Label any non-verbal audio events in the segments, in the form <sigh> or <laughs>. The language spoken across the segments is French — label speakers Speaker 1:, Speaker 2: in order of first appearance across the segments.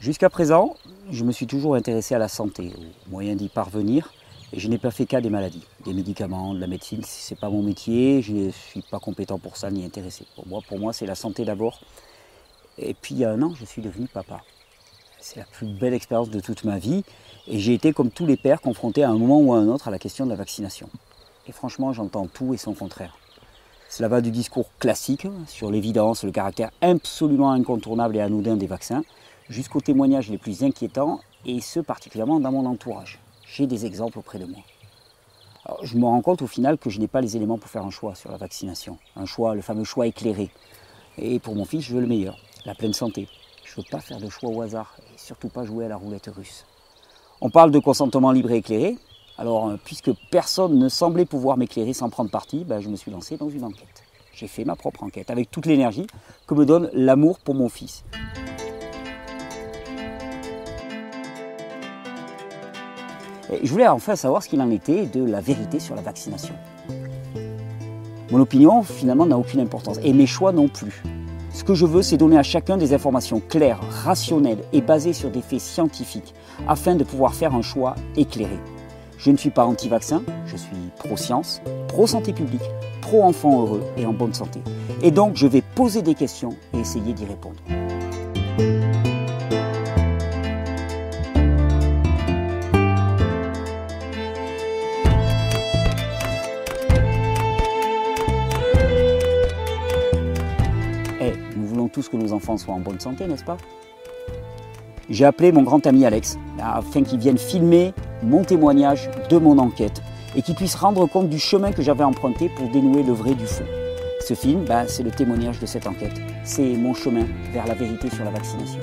Speaker 1: Jusqu'à présent, je me suis toujours intéressé à la santé, aux moyens d'y parvenir, et je n'ai pas fait cas des maladies, des médicaments, de la médecine. Ce n'est pas mon métier, je ne suis pas compétent pour ça ni intéressé. Pour moi, pour moi c'est la santé d'abord. Et puis il y a un an, je suis devenu papa. C'est la plus belle expérience de toute ma vie. Et j'ai été, comme tous les pères, confronté à un moment ou à un autre à la question de la vaccination. Et franchement, j'entends tout et son contraire. Cela va du discours classique sur l'évidence, le caractère absolument incontournable et anodin des vaccins, jusqu'aux témoignages les plus inquiétants, et ce particulièrement dans mon entourage. J'ai des exemples auprès de moi. je me rends compte au final que je n'ai pas les éléments pour faire un choix sur la vaccination. Un choix, le fameux choix éclairé. Et pour mon fils, je veux le meilleur, la pleine santé. Je ne veux pas faire de choix au hasard, et surtout pas jouer à la roulette russe. On parle de consentement libre et éclairé. Alors, euh, puisque personne ne semblait pouvoir m'éclairer sans prendre parti, ben, je me suis lancé dans une enquête. J'ai fait ma propre enquête avec toute l'énergie que me donne l'amour pour mon fils. Je voulais enfin savoir ce qu'il en était de la vérité sur la vaccination. Mon opinion, finalement, n'a aucune importance, et mes choix non plus. Ce que je veux, c'est donner à chacun des informations claires, rationnelles et basées sur des faits scientifiques, afin de pouvoir faire un choix éclairé. Je ne suis pas anti-vaccin, je suis pro-science, pro-santé publique, pro-enfant heureux et en bonne santé. Et donc, je vais poser des questions et essayer d'y répondre. Que nos enfants soient en bonne santé, n'est-ce pas? J'ai appelé mon grand ami Alex afin qu'il vienne filmer mon témoignage de mon enquête et qu'il puisse rendre compte du chemin que j'avais emprunté pour dénouer le vrai du faux. Ce film, ben, c'est le témoignage de cette enquête. C'est mon chemin vers la vérité sur la vaccination.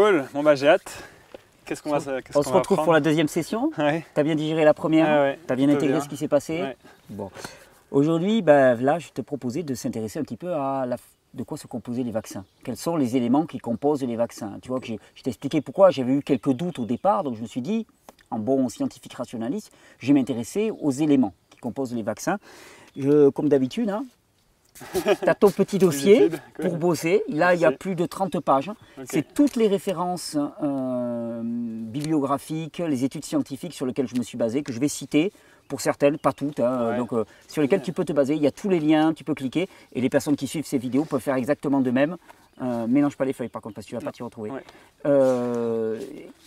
Speaker 2: Cool, bon bah j'ai hâte. Qu'est-ce qu'on va
Speaker 1: On se retrouve pour la deuxième session. Ouais. Tu as bien digéré la première
Speaker 2: ah
Speaker 1: Tu as bien intégré ce qui s'est passé Bon. Aujourd'hui, bah, là, je te proposais de s'intéresser un petit peu à la, de quoi se composaient les vaccins. Quels sont les éléments qui composent les vaccins? Tu vois que je t'ai expliqué pourquoi j'avais eu quelques doutes au départ, donc je me suis dit, en bon scientifique rationaliste, je vais m'intéresser aux éléments qui composent les vaccins. Je, comme d'habitude, hein, <laughs> tu as ton petit dossier pour bosser. Là, il y a plus de 30 pages. C'est toutes les références euh, bibliographiques, les études scientifiques sur lesquelles je me suis basé, que je vais citer pour certaines, pas toutes, hein, donc, euh, sur lesquelles tu peux te baser. Il y a tous les liens, tu peux cliquer. Et les personnes qui suivent ces vidéos peuvent faire exactement de même. Euh, mélange pas les feuilles par contre parce que tu vas pas t'y retrouver. Euh,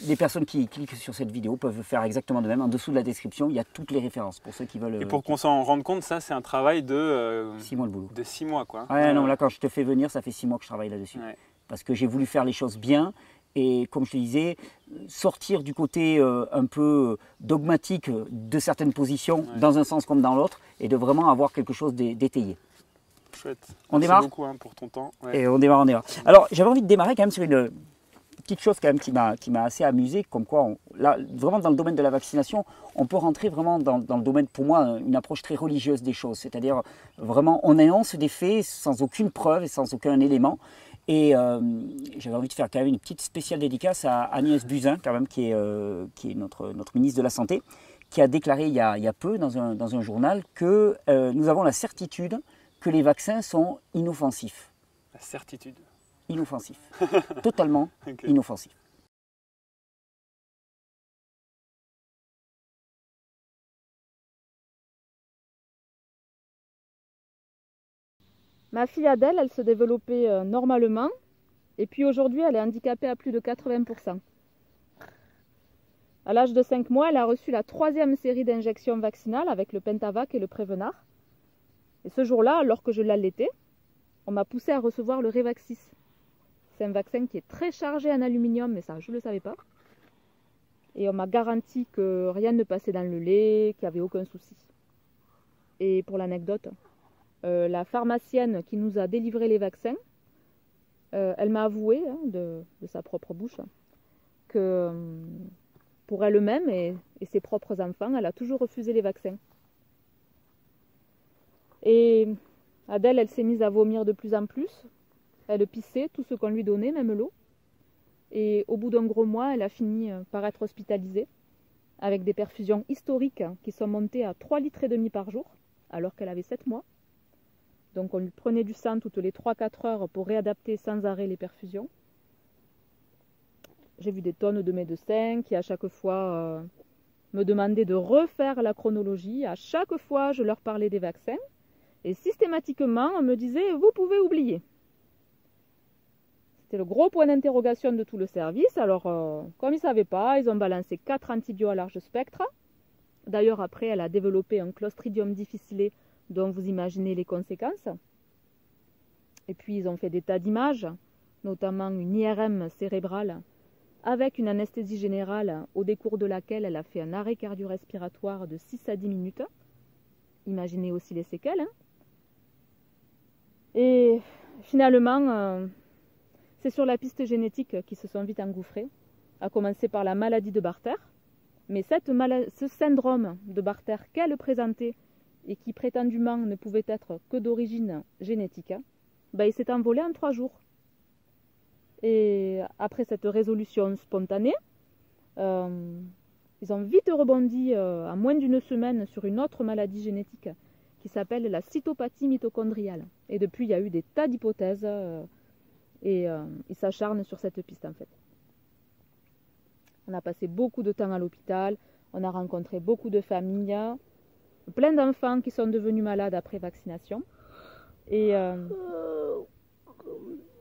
Speaker 1: les personnes qui cliquent sur cette vidéo peuvent faire exactement de même. En dessous de la description, il y a toutes les références pour ceux qui veulent.
Speaker 2: Et pour qu'on s'en rende compte, ça c'est un travail de
Speaker 1: 6 mois le boulot.
Speaker 2: De 6 mois quoi.
Speaker 1: Ouais, non, là quand je te fais venir, ça fait 6 mois que je travaille là-dessus. Parce que j'ai voulu faire les choses bien et comme je te disais, sortir du côté euh, un peu dogmatique de certaines positions, dans un sens comme dans l'autre, et de vraiment avoir quelque chose d'étayé.
Speaker 2: Chouette.
Speaker 1: On Merci démarre
Speaker 2: beaucoup hein, pour ton temps.
Speaker 1: Et on démarre, on démarre. Alors, j'avais envie de démarrer quand même sur une petite chose quand même qui m'a, qui m'a assez amusé, comme quoi, là, vraiment dans le domaine de la vaccination, on peut rentrer vraiment dans, dans, le domaine, pour moi, une approche très religieuse des choses. C'est-à-dire, vraiment, on énonce des faits sans aucune preuve et sans aucun élément. Et euh, j'avais envie de faire quand même une petite spéciale dédicace à Agnès Buzyn, quand même, qui est, euh, qui est notre, notre ministre de la Santé, qui a déclaré il y a, il y a peu dans un, dans un journal que euh, nous avons la certitude que les vaccins sont inoffensifs.
Speaker 2: La certitude
Speaker 1: Inoffensifs. <laughs> Totalement inoffensifs.
Speaker 3: Ma fille Adèle, elle se développait euh, normalement. Et puis aujourd'hui, elle est handicapée à plus de 80%. À l'âge de 5 mois, elle a reçu la troisième série d'injections vaccinales avec le Pentavac et le Prévenard. Et ce jour-là, alors que je l'allaitais, on m'a poussé à recevoir le Revaxis. C'est un vaccin qui est très chargé en aluminium, mais ça, je ne le savais pas. Et on m'a garanti que rien ne passait dans le lait, qu'il n'y avait aucun souci. Et pour l'anecdote, euh, la pharmacienne qui nous a délivré les vaccins, euh, elle m'a avoué hein, de, sa propre bouche que euh, pour elle-même et, ses propres enfants, elle a toujours refusé les vaccins. Et Adèle, elle s'est mise à vomir de plus en plus. Elle pissait tout ce qu'on lui donnait, même l'eau. Et au bout d'un gros mois, elle a fini euh, par être hospitalisée, avec des perfusions historiques qui sont montées à 3 litres et demi par jour, alors qu'elle avait 7 mois. Donc on lui prenait du sang toutes les 3-4 heures pour réadapter sans arrêt les perfusions. J'ai vu des tonnes de médecins qui à chaque fois euh, me demandaient de refaire la chronologie. À chaque fois, je leur parlais des vaccins. Et systématiquement, on me disait, vous pouvez oublier. C'était le gros point d'interrogation de tout le service. Alors, euh, comme ils ne savaient pas, ils ont balancé 4 antibiotiques à large spectre. D'ailleurs, après, elle a développé un clostridium difficile dont vous imaginez les conséquences. Et puis, ils ont fait des tas d'images, notamment une IRM cérébrale avec une anesthésie générale au décours de laquelle elle a fait un arrêt cardio-respiratoire de 6 à 10 minutes. Imaginez aussi les séquelles. Hein. Et finalement, euh, c'est sur la piste génétique qu'ils se sont vite engouffrés, à commencer par la maladie de Barter. Mais cette ce syndrome de Barter qu'elle présentait et qui prétendument ne pouvait être que d'origine génétique, ben, il s'est envolé en trois jours. Et après cette résolution spontanée, euh, ils ont vite rebondi euh, en moins d'une semaine sur une autre maladie génétique qui s'appelle la cytopathie mitochondriale. Et depuis, il y a eu des tas d'hypothèses euh, et ils s'acharnent sur cette piste en fait. On a passé beaucoup de temps à l'hôpital, on a rencontré beaucoup de familles, plein d'enfants qui sont devenus malades après vaccination. Et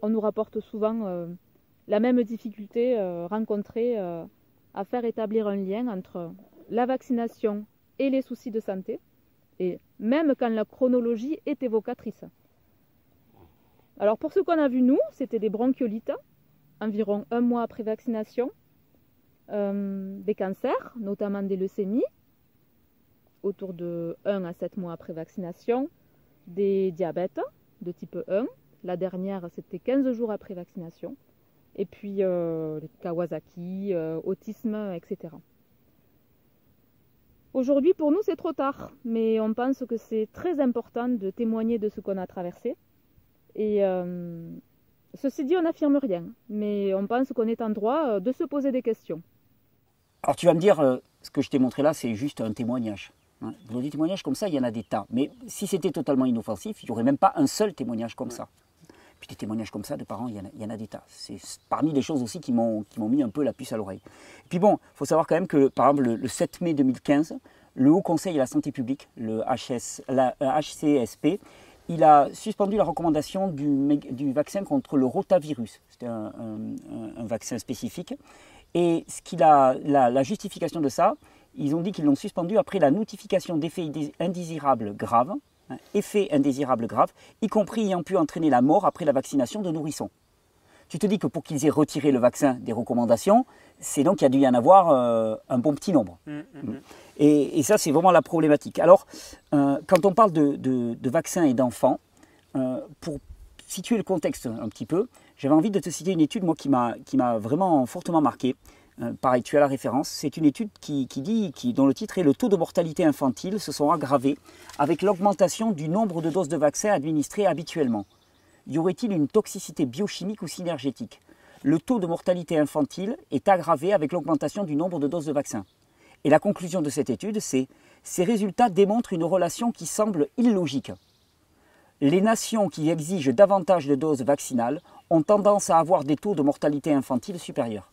Speaker 3: on nous rapporte souvent euh, la même difficulté euh, rencontrée euh, à faire établir un lien entre la vaccination et les soucis de santé, même quand la chronologie est évocatrice. Alors pour ce qu'on a vu nous, c'était des bronchiolites, environ un mois après vaccination, des cancers, notamment des leucémies, autour de 1 à 7 mois après vaccination, des diabètes de type 1, la dernière, c'était 15 jours après vaccination. Et puis euh, Kawasaki, euh, autisme, etc. Aujourd'hui, pour nous, c'est trop tard, mais on pense que c'est très important de témoigner de ce qu'on a traversé. Et euh, ceci dit, on n'affirme rien, mais on pense qu'on est en droit de se poser des questions.
Speaker 1: Alors tu vas me dire, ce que je t'ai montré là, c'est juste un témoignage. Hein. Des témoignages comme ça, il y en a des tas. Mais si c'était totalement inoffensif, il n'y aurait même pas un seul témoignage comme ça. Puis des témoignages comme ça de parents, il y en a, des tas. C'est parmi les choses aussi qui m'ont mis un peu la puce à l'oreille. Puis bon, il faut savoir quand même que, par exemple, le, 7 mai 2015, le Haut Conseil de la Santé publique, le la, HCSP, euh, il a suspendu la recommandation du, vaccin contre le rotavirus. C'était un, vaccin spécifique. Et ce a, la, la, justification de ça, ils ont dit qu'ils l'ont suspendu après la notification d'effets indésirables graves effet indésirable grave, y compris ayant pu entraîner la mort après la vaccination de nourrissons. Tu te dis que pour qu'ils aient retiré le vaccin des recommandations, c'est donc qu'il y a dû y en avoir euh, un bon petit nombre. Mmh, mmh, mmh. Et, ça, c'est vraiment la problématique. Alors, euh, quand on parle de, vaccins et d'enfants, euh, pour situer le contexte un petit peu, j'avais envie de te citer une étude moi, qui m'a vraiment fortement marqué. Euh, pareil, tu as la référence. C'est une étude qui, dit, qui, dont le titre est Le taux de mortalité infantile se sont aggravés avec l'augmentation du nombre de doses de vaccins administrées habituellement. Y aurait-il une toxicité biochimique ou synergétique? Le taux de mortalité infantile est aggravé avec l'augmentation du nombre de doses de vaccins. Et la conclusion de cette étude, c'est ces résultats démontrent une relation qui semble illogique. Les nations qui exigent davantage de doses vaccinales ont tendance à avoir des taux de mortalité infantile supérieurs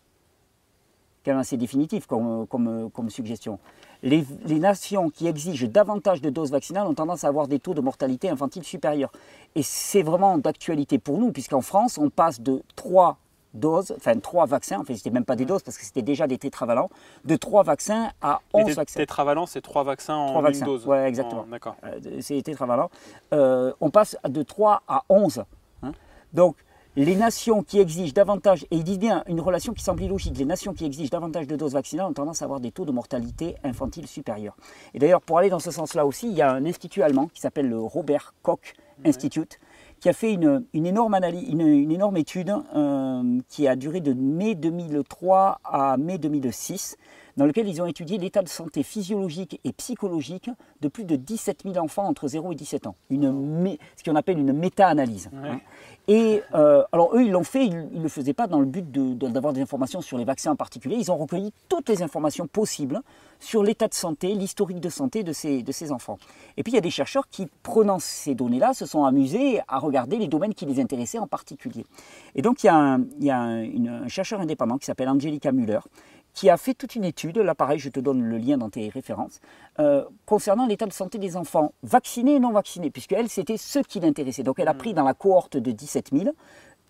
Speaker 1: quand même assez définitif comme, comme, comme suggestion. Les, les, nations qui exigent davantage de doses vaccinales ont tendance à avoir des taux de mortalité infantile supérieurs. Et c'est vraiment d'actualité pour nous, puisqu'en France, on passe de 3 doses, enfin 3 vaccins, en fait c'était même pas des doses parce que c'était déjà des tétravalents, de 3 vaccins à 11 les vaccins.
Speaker 2: Tétravalents, c'est 3 vaccins en 3 vaccins. une dose
Speaker 1: Oui, exactement. D'accord. Euh, c'est tétravalents. Euh, on passe de 3 à 11. Hein? Donc les nations qui exigent davantage, et ils disent bien une relation qui semble illogique, les nations qui exigent davantage de doses vaccinales ont tendance à avoir des taux de mortalité infantile supérieurs. Et d'ailleurs, pour aller dans ce sens-là aussi, il y a un institut allemand qui s'appelle le Robert Koch Institute, qui a fait une, énorme, analyse, une, énorme étude euh, qui a duré de mai 2003 à mai 2006, dans lequel ils ont étudié l'état de santé physiologique et psychologique de plus de 17 000 enfants entre 0 et 17 ans. Une ce qu'on appelle une méta-analyse. Hein. Et euh, alors eux, ils l'ont fait, ils ne le faisaient pas dans le but d'avoir des informations sur les vaccins en particulier. Ils ont recueilli toutes les informations possibles sur l'état de santé, l'historique de santé de ces, enfants. Et puis il y a des chercheurs qui, prenant ces données-là, se sont amusés à regarder les domaines qui les intéressaient en particulier. Et donc il y a un, il y a un chercheur indépendant qui s'appelle Angelica Müller, qui a fait toute une étude, là pareil, je te donne le lien dans tes références, euh, concernant l'état de santé des enfants vaccinés et non vaccinés, puisque elle, c'était ce qui l'intéressait. Donc elle a pris dans la cohorte de 17 000,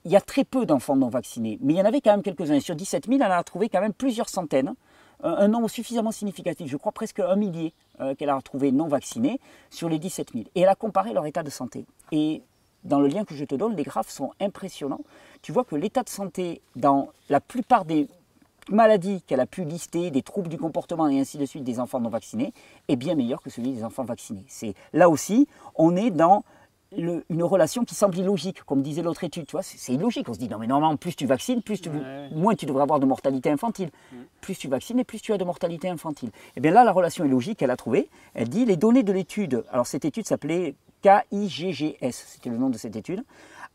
Speaker 1: il y a très peu d'enfants non vaccinés, mais il y en avait quand même quelques-uns. sur 17 000, elle a trouvé quand même plusieurs centaines, un nombre suffisamment significatif, je crois presque un millier euh, qu'elle a retrouvé non vaccinés sur les 17 000. Et elle a comparé leur état de santé. Et dans le lien que je te donne, les graphes sont impressionnants. Tu vois que l'état de santé dans la plupart des maladies qu'elle a pu lister, des troubles du comportement et ainsi de suite des enfants non vaccinés, est bien meilleur que celui des enfants vaccinés. C'est là aussi, on est dans une relation qui semble illogique, comme disait l'autre étude. Tu vois, c'est illogique. On se dit non mais normalement plus tu vaccines, plus tu, moins tu devrais avoir de mortalité infantile. Mm. Plus tu vaccines et plus tu as de mortalité infantile. Et eh bien là, la relation est logique. Elle a trouvé. Elle dit les données de l'étude. Alors cette étude s'appelait KIGGS, c'était le nom de cette étude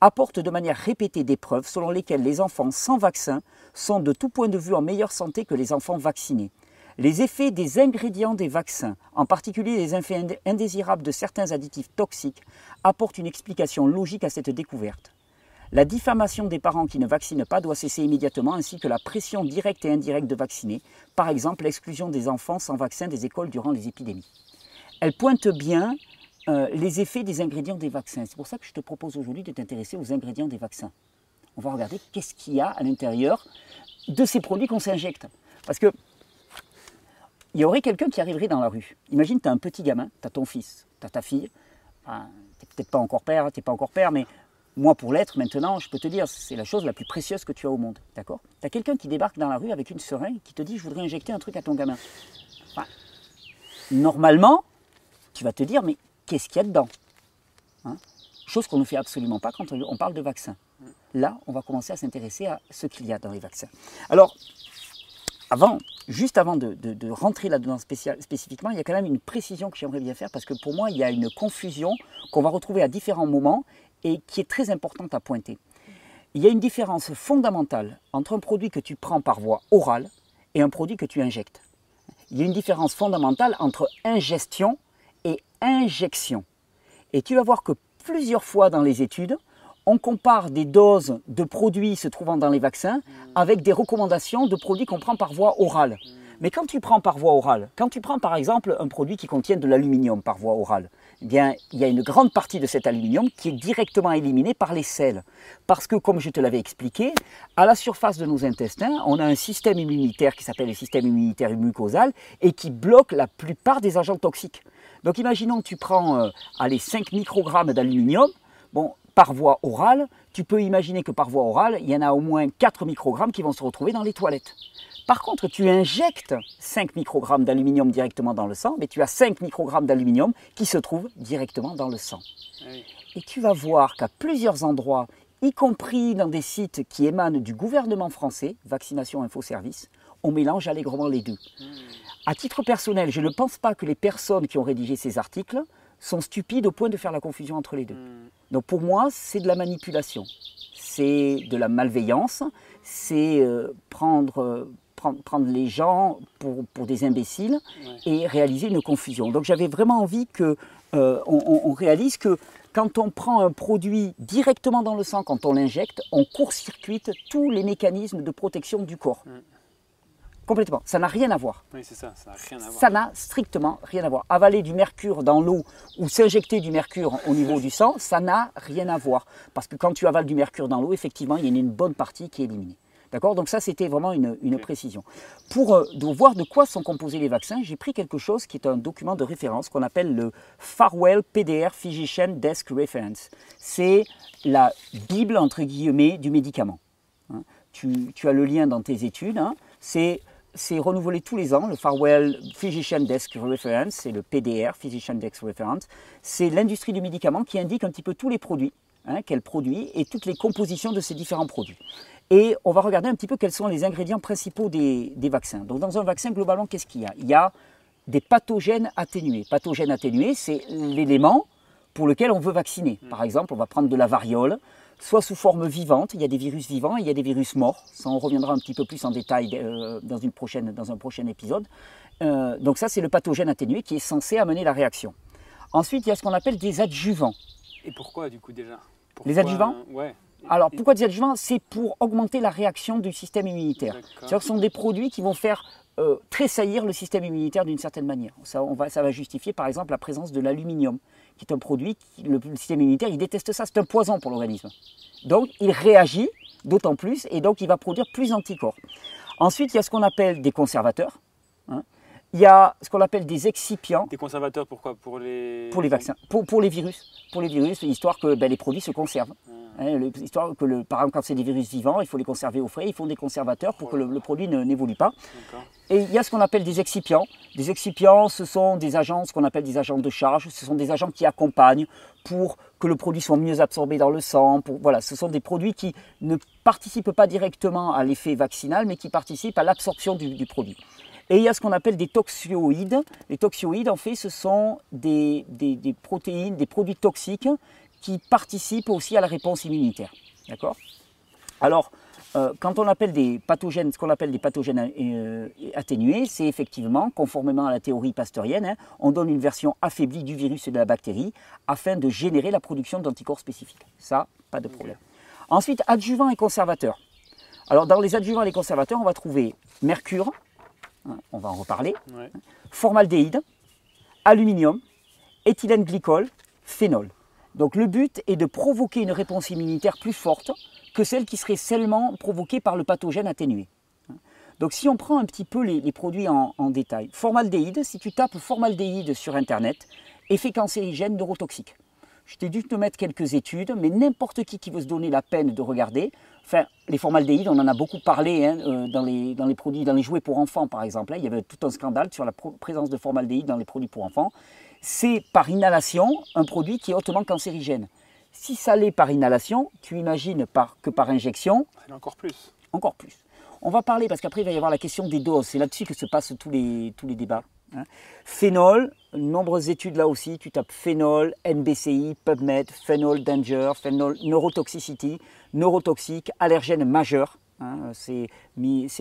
Speaker 1: apporte de manière répétée des preuves selon lesquelles les enfants sans vaccin sont de tout point de vue en meilleure santé que les enfants vaccinés. Les effets des ingrédients des vaccins, en particulier les effets indésirables de certains additifs toxiques, apportent une explication logique à cette découverte. La diffamation des parents qui ne vaccinent pas doit cesser immédiatement, ainsi que la pression directe et indirecte de vacciner, par exemple l'exclusion des enfants sans vaccin des écoles durant les épidémies. Elle pointe bien euh, les effets des ingrédients des vaccins. C'est pour ça que je te propose aujourd'hui de t'intéresser aux ingrédients des vaccins. On va regarder qu'est-ce qu'il y a à l'intérieur de ces produits qu'on s'injecte. Parce que il y aurait quelqu'un qui arriverait dans la rue. Imagine, tu as un petit gamin, tu as ton fils, tu as ta fille. tu n'es peut-être pas encore père, tu pas encore père, mais moi pour l'être maintenant, je peux te dire, c'est la chose la plus précieuse que tu as au monde. D'accord? Tu as quelqu'un qui débarque dans la rue avec une seringue qui te dit, je voudrais injecter un truc à ton gamin. normalement, tu vas te dire, mais qu'est-ce qu'il y a dedans hein? Chose qu'on ne fait absolument pas quand on parle de vaccins. Là, on va commencer à s'intéresser à ce qu'il y a dans les vaccins. Alors, avant, juste avant de, rentrer là-dedans spécifiquement, il y a quand même une précision que j'aimerais bien faire parce que pour moi, il y a une confusion qu'on va retrouver à différents moments et qui est très importante à pointer. Il y a une différence fondamentale entre un produit que tu prends par voie orale et un produit que tu injectes. Il y a une différence fondamentale entre ingestion injection. Et tu vas voir que plusieurs fois dans les études, on compare des doses de produits se trouvant dans les vaccins avec des recommandations de produits qu'on prend par voie orale. Mais quand tu prends par voie orale, quand tu prends par exemple un produit qui contient de l'aluminium par voie orale, eh bien, il y a une grande partie de cet aluminium qui est directement éliminé par les selles. Parce que, comme je te l'avais expliqué, à la surface de nos intestins, on a un système immunitaire qui s'appelle le système immunitaire mucosal et qui bloque la plupart des agents toxiques. Donc imaginons que tu prends euh, allez, 5 microgrammes d'aluminium, bon, par voie orale, tu peux imaginer que par voie orale, il y en a au moins 4 microgrammes qui vont se retrouver dans les toilettes. Par contre, tu injectes 5 microgrammes d'aluminium directement dans le sang, mais tu as 5 microgrammes d'aluminium qui se trouvent directement dans le sang. Ah Et tu vas voir qu'à plusieurs endroits, y compris dans des sites qui émanent du gouvernement français, Vaccination Info Service, on mélange allègrement les deux. Hmm. À titre personnel, je ne pense pas que les personnes qui ont rédigé ces articles sont stupides au point de faire la confusion entre les deux. Hmm. Donc pour moi, c'est de la manipulation, c'est de la malveillance, c'est euh, prendre, prendre, les gens pour, des imbéciles et réaliser une confusion. Donc j'avais vraiment envie que euh, on, réalise que quand on prend un produit directement dans le sang, quand on l'injecte, on court-circuite tous les mécanismes de protection du corps. Hmm. Complètement. Ça n'a rien à voir.
Speaker 2: Oui, c'est ça. Ça n'a rien à voir.
Speaker 1: Ça n'a strictement rien à voir. Avaler du mercure dans l'eau ou s'injecter du mercure au niveau du sang, ça n'a rien à voir. Parce que quand tu avales du mercure dans l'eau, effectivement, il y a une bonne partie qui est éliminée. D'accord? Donc ça, c'était vraiment une, précision. Pour euh, voir de quoi sont composés les vaccins, j'ai pris quelque chose qui est un document de référence qu'on appelle le Farwell PDR Physician Desk Reference. C'est la Bible, entre guillemets, du médicament. Hein? tu, as le lien dans tes études. Hein. C'est c'est renouvelé tous les ans, le Farwell Physician Desk Reference, c'est le PDR, Physician Desk Reference. C'est l'industrie du médicament qui indique un petit peu tous les produits hein, qu'elle produit et toutes les compositions de ces différents produits. Et on va regarder un petit peu quels sont les ingrédients principaux des, des vaccins. Donc dans un vaccin, globalement, qu'est-ce qu'il y a? Il y a des pathogènes atténués. Pathogènes atténués, c'est l'élément pour lequel on veut vacciner. Par exemple, on va prendre de la variole, soit sous forme vivante, il y a des virus vivants et il y a des virus morts. Ça, on reviendra un petit peu plus en détail euh, dans, une prochaine, dans un prochain épisode. Euh, donc ça, c'est le pathogène atténué qui est censé amener la réaction. Ensuite, il y a ce qu'on appelle des adjuvants.
Speaker 2: Et pourquoi du coup déjà?
Speaker 1: Les adjuvants?
Speaker 2: Ouais.
Speaker 1: Alors pourquoi des adjuvants? C'est pour augmenter la réaction du système immunitaire. C'est-à-dire que ce sont des produits qui vont faire euh, tressaillir le système immunitaire d'une certaine manière. Ça, on va, ça va justifier par exemple la présence de l'aluminium, qui est un produit, qui, le, le, système immunitaire, il déteste ça, c'est un poison pour l'organisme. Donc il réagit d'autant plus et donc il va produire plus d'anticorps. Ensuite, il y a ce qu'on appelle des conservateurs. Hein. Il y a ce qu'on appelle des excipients.
Speaker 2: Des conservateurs, pourquoi? Pour les...
Speaker 1: Pour les vaccins, pour, pour les virus. Pour les virus, histoire que ben, les produits se conservent. Hein, histoire que, le, par exemple, quand c'est des virus vivants, il faut les conserver au frais. Ils font des conservateurs pour que le, le produit n'évolue pas. Et il y a ce qu'on appelle des excipients. Des excipients, ce sont des agents, ce qu'on appelle des agents de charge. Ce sont des agents qui accompagnent pour que le produit soit mieux absorbé dans le sang. Pour, voilà, ce sont des produits qui ne participent pas directement à l'effet vaccinal, mais qui participent à l'absorption du, du produit. Et il y a ce qu'on appelle des toxioïdes. Les toxioïdes, en fait, ce sont des, des, des, protéines, des produits toxiques qui participent aussi à la réponse immunitaire. D'accord? Alors, euh, quand on appelle des pathogènes, ce qu'on appelle des pathogènes euh, atténués, c'est effectivement, conformément à la théorie pasteurienne, hein, on donne une version affaiblie du virus et de la bactérie afin de générer la production d'anticorps spécifiques. Ça, pas de problème. Ensuite, adjuvants et conservateurs. Alors, dans les adjuvants et les conservateurs, on va trouver mercure, hein, on va en reparler,
Speaker 2: Ouais.
Speaker 1: formaldéhyde, aluminium, éthylène glycol, phénol. Donc le but est de provoquer une réponse immunitaire plus forte que celle qui serait seulement provoquée par le pathogène atténué. Donc si on prend un petit peu les, produits en, en, détail, formaldéhyde, si tu tapes formaldéhyde sur Internet, effet cancérigène neurotoxique. Je t'ai dû te mettre quelques études, mais n'importe qui qui veut se donner la peine de regarder, enfin les formaldéhydes, on en a beaucoup parlé hein, euh, dans, les, dans les produits, dans les jouets pour enfants par exemple, hein, il y avait tout un scandale sur la présence de formaldéhyde dans les produits pour enfants. C'est par inhalation un produit qui est hautement cancérigène. Si ça l'est par inhalation, tu imagines par, que par injection.
Speaker 2: Encore plus.
Speaker 1: Encore plus. On va parler, parce qu'après il va y avoir la question des doses. C'est là-dessus que se passent tous les, tous les débats. Hein. Phénol, nombreuses études là aussi. Tu tapes phénol, NBCI, PubMed, phénol danger, phénol neurotoxicity, neurotoxique, allergène majeur. Hein. C'est